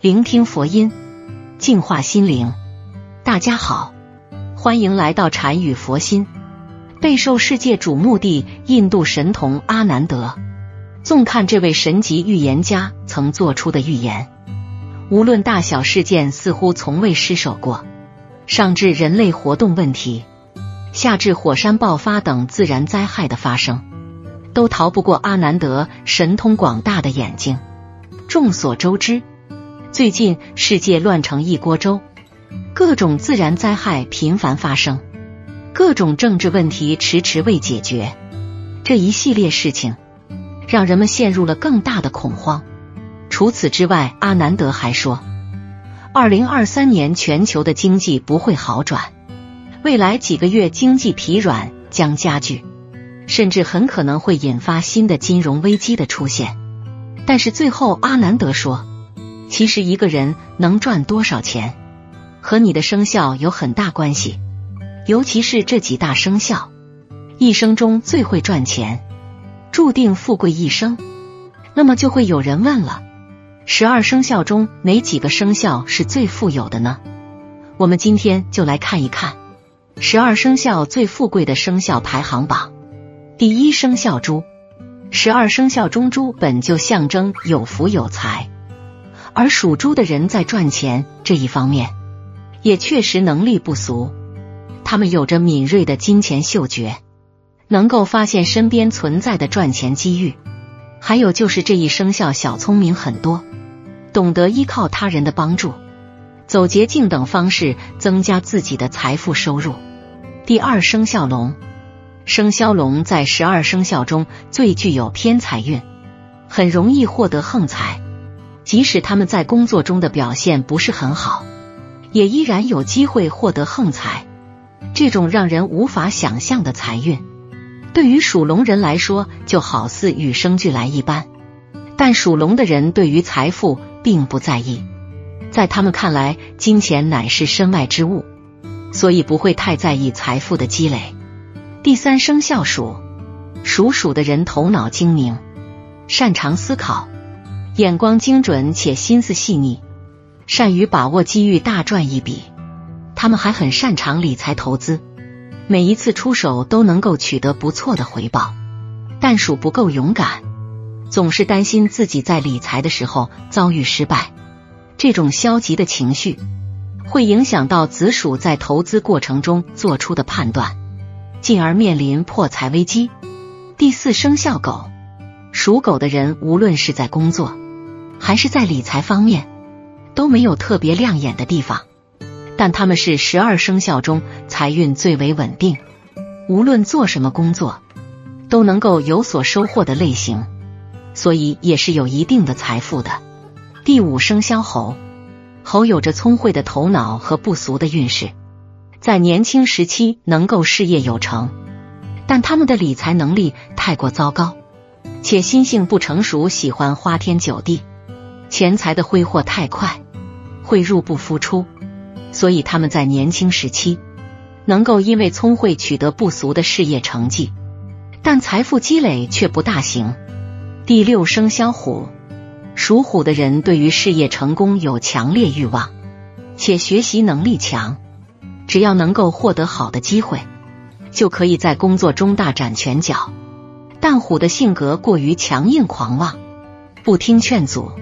聆听佛音，净化心灵。大家好，欢迎来到禅语佛心。备受世界瞩目的印度神童阿南德，纵看这位神级预言家曾做出的预言，无论大小事件，似乎从未失手过。上至人类活动问题，下至火山爆发等自然灾害的发生，都逃不过阿南德神通广大的眼睛。众所周知。最近世界乱成一锅粥，各种自然灾害频繁发生，各种政治问题迟迟未解决，这一系列事情让人们陷入了更大的恐慌。除此之外，阿南德还说，二零二三年全球的经济不会好转，未来几个月经济疲软将加剧，甚至很可能会引发新的金融危机的出现。但是最后，阿南德说。其实一个人能赚多少钱，和你的生肖有很大关系，尤其是这几大生肖，一生中最会赚钱，注定富贵一生。那么就会有人问了：十二生肖中哪几个生肖是最富有的呢？我们今天就来看一看十二生肖最富贵的生肖排行榜。第一生肖猪，十二生肖中猪本就象征有福有财。而属猪的人在赚钱这一方面，也确实能力不俗。他们有着敏锐的金钱嗅觉，能够发现身边存在的赚钱机遇。还有就是这一生肖小聪明很多，懂得依靠他人的帮助，走捷径等方式增加自己的财富收入。第二生肖龙，生肖龙在十二生肖中最具有偏财运，很容易获得横财。即使他们在工作中的表现不是很好，也依然有机会获得横财。这种让人无法想象的财运，对于属龙人来说就好似与生俱来一般。但属龙的人对于财富并不在意，在他们看来，金钱乃是身外之物，所以不会太在意财富的积累。第三生肖属，属鼠的人头脑精明，擅长思考。眼光精准且心思细腻，善于把握机遇，大赚一笔。他们还很擅长理财投资，每一次出手都能够取得不错的回报。但属不够勇敢，总是担心自己在理财的时候遭遇失败。这种消极的情绪会影响到子鼠在投资过程中做出的判断，进而面临破财危机。第四生肖狗，属狗的人无论是在工作。还是在理财方面都没有特别亮眼的地方，但他们是十二生肖中财运最为稳定，无论做什么工作都能够有所收获的类型，所以也是有一定的财富的。第五生肖猴，猴有着聪慧的头脑和不俗的运势，在年轻时期能够事业有成，但他们的理财能力太过糟糕，且心性不成熟，喜欢花天酒地。钱财的挥霍太快，会入不敷出，所以他们在年轻时期能够因为聪慧取得不俗的事业成绩，但财富积累却不大行。第六生肖虎，属虎的人对于事业成功有强烈欲望，且学习能力强，只要能够获得好的机会，就可以在工作中大展拳脚。但虎的性格过于强硬狂妄，不听劝阻。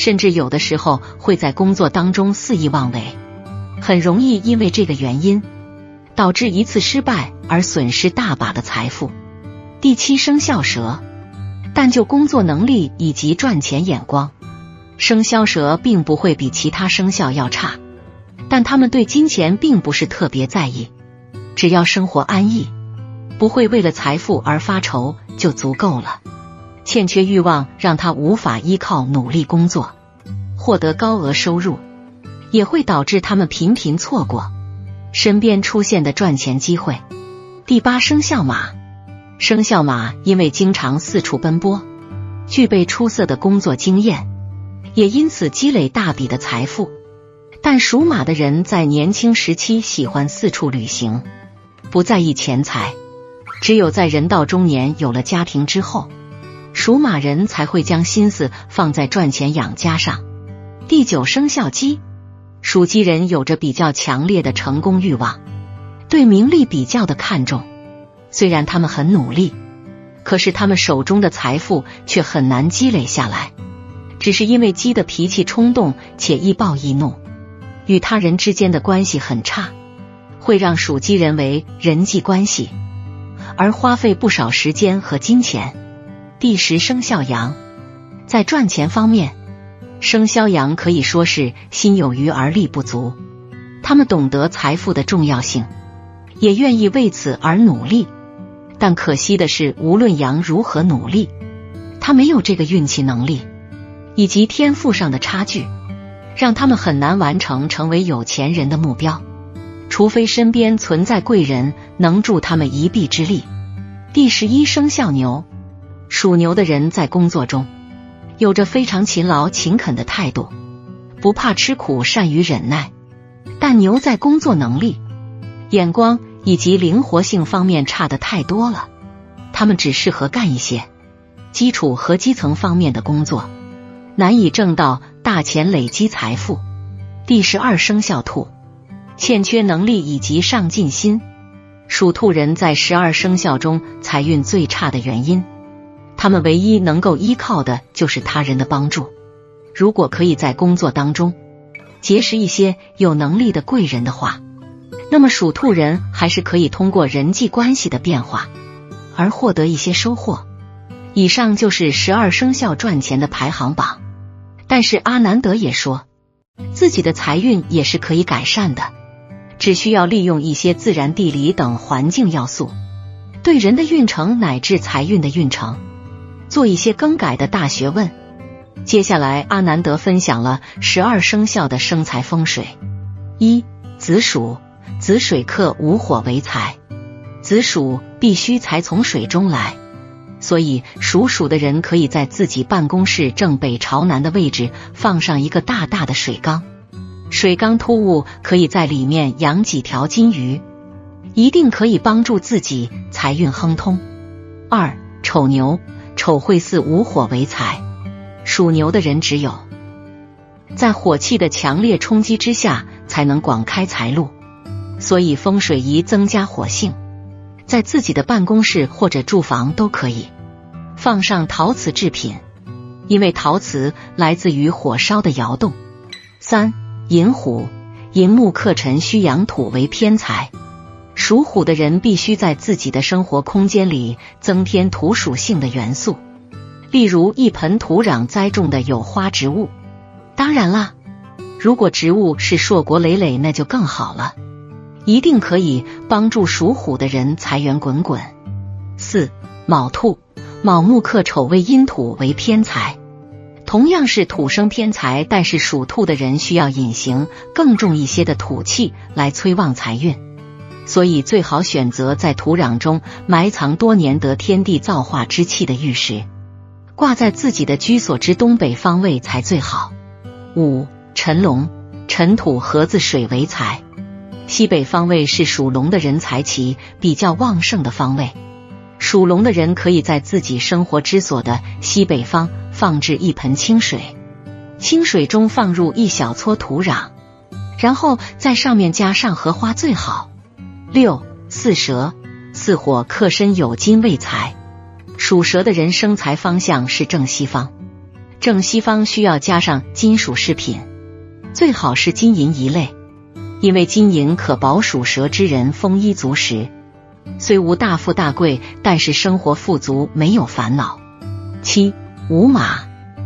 甚至有的时候会在工作当中肆意妄为，很容易因为这个原因导致一次失败而损失大把的财富。第七生肖蛇，但就工作能力以及赚钱眼光，生肖蛇并不会比其他生肖要差，但他们对金钱并不是特别在意，只要生活安逸，不会为了财富而发愁就足够了。欠缺欲望让他无法依靠努力工作获得高额收入，也会导致他们频频错过身边出现的赚钱机会。第八生肖马，生肖马因为经常四处奔波，具备出色的工作经验，也因此积累大笔的财富。但属马的人在年轻时期喜欢四处旅行，不在意钱财。只有在人到中年有了家庭之后，属马人才会将心思放在赚钱养家上。第九生肖鸡，属鸡人有着比较强烈的成功欲望，对名利比较的看重。虽然他们很努力，可是他们手中的财富却很难积累下来，只是因为鸡的脾气冲动且易暴易怒。与他人之间的关系很差，会让属鸡人为人际关系而花费不少时间和金钱。第十生肖羊，在赚钱方面，生肖羊可以说是心有余而力不足。他们懂得财富的重要性，也愿意为此而努力。但可惜的是，无论羊如何努力，他没有这个运气能力以及天赋上的差距。让他们很难完成成为有钱人的目标，除非身边存在贵人能助他们一臂之力。第十一生肖牛，属牛的人在工作中有着非常勤劳勤恳的态度，不怕吃苦，善于忍耐。但牛在工作能力、眼光以及灵活性方面差的太多了，他们只适合干一些基础和基层方面的工作。难以挣到大钱，累积财富。第十二生肖兔，欠缺能力以及上进心。属兔人在十二生肖中财运最差的原因，他们唯一能够依靠的就是他人的帮助。如果可以在工作当中结识一些有能力的贵人的话，那么属兔人还是可以通过人际关系的变化而获得一些收获。以上就是十二生肖赚钱的排行榜。但是阿南德也说，自己的财运也是可以改善的，只需要利用一些自然、地理等环境要素，对人的运程乃至财运的运程做一些更改的大学问。接下来，阿南德分享了十二生肖的生财风水：一、子鼠，子水克无火为财，子鼠必须财从水中来。所以，属鼠的人可以在自己办公室正北朝南的位置放上一个大大的水缸，水缸突兀，可以在里面养几条金鱼，一定可以帮助自己财运亨通。二丑牛，丑会巳无火为财，属牛的人只有在火气的强烈冲击之下，才能广开财路。所以风水宜增加火性。在自己的办公室或者住房都可以放上陶瓷制品，因为陶瓷来自于火烧的窑洞。三寅虎，寅木克辰，需养土为偏财。属虎的人必须在自己的生活空间里增添土属性的元素，例如一盆土壤栽种的有花植物。当然啦，如果植物是硕果累累，那就更好了。一定可以帮助属虎的人财源滚滚。四卯兔，卯木克丑未阴土为偏财，同样是土生偏财，但是属兔的人需要隐形更重一些的土气来催旺财运，所以最好选择在土壤中埋藏多年得天地造化之气的玉石，挂在自己的居所之东北方位才最好。五辰龙，辰土合子水为财。西北方位是属龙的人财气比较旺盛的方位，属龙的人可以在自己生活之所的西北方放置一盆清水，清水中放入一小撮土壤，然后在上面加上荷花最好。六四蛇，四火克身有金未财，属蛇的人生财方向是正西方，正西方需要加上金属饰品，最好是金银一类。因为金银可保属蛇之人丰衣足食，虽无大富大贵，但是生活富足，没有烦恼。七午马，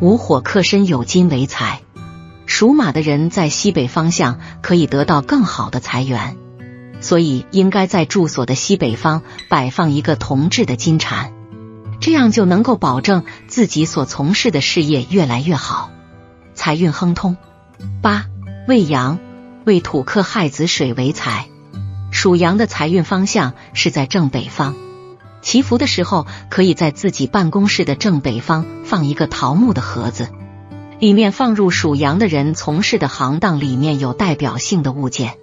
午火克身有金为财，属马的人在西北方向可以得到更好的财源，所以应该在住所的西北方摆放一个铜制的金蟾，这样就能够保证自己所从事的事业越来越好，财运亨通。八未羊，为土克亥子水为财，属羊的财运方向是在正北方。祈福的时候，可以在自己办公室的正北方放一个桃木的盒子，里面放入属羊的人从事的行当里面有代表性的物件，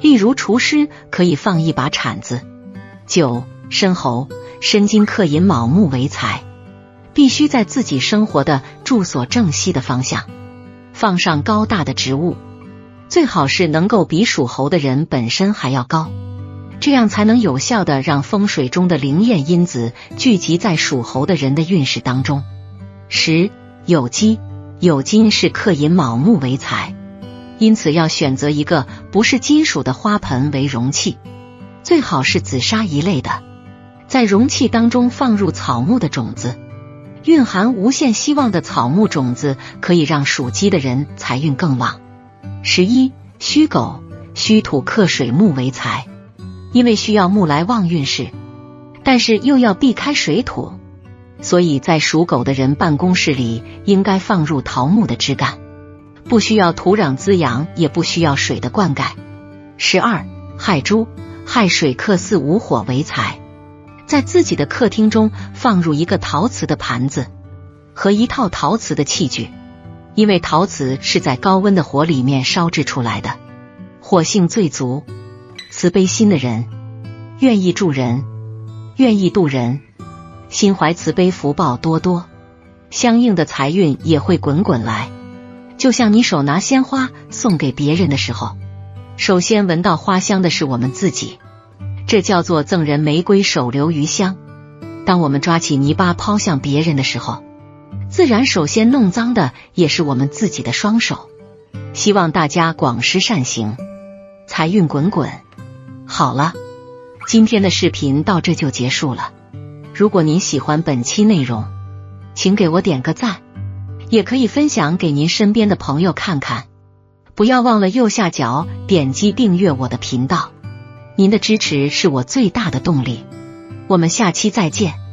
例如厨师可以放一把铲子。九申猴，申金克寅卯木为财，必须在自己生活的住所正西的方向放上高大的植物，最好是能够比属猴的人本身还要高。这样才能有效的让风水中的灵验因子聚集在属猴的人的运势当中。十有机有金是克寅卯木为财，因此要选择一个不是金属的花盆为容器，最好是紫砂一类的，在容器当中放入草木的种子，蕴含无限希望的草木种子可以让属鸡的人财运更旺。十一戌狗戌土克水木为财。因为需要木来旺运势，但是又要避开水土，所以在属狗的人办公室里应该放入桃木的枝干，不需要土壤滋养，也不需要水的灌溉。十二亥猪亥水克巳午火为财，在自己的客厅中放入一个陶瓷的盘子和一套陶瓷的器具，因为陶瓷是在高温的火里面烧制出来的，火性最足。慈悲心的人，愿意助人，愿意渡人，心怀慈悲，福报多多，相应的财运也会滚滚来。就像你手拿鲜花送给别人的时候，首先闻到花香的是我们自己，这叫做赠人玫瑰，手留余香。当我们抓起泥巴抛向别人的时候，自然首先弄脏的也是我们自己的双手。希望大家广施善行，财运滚滚。好了，今天的视频到这就结束了。如果您喜欢本期内容，请给我点个赞，也可以分享给您身边的朋友看看。不要忘了右下角点击订阅我的频道，您的支持是我最大的动力。我们下期再见。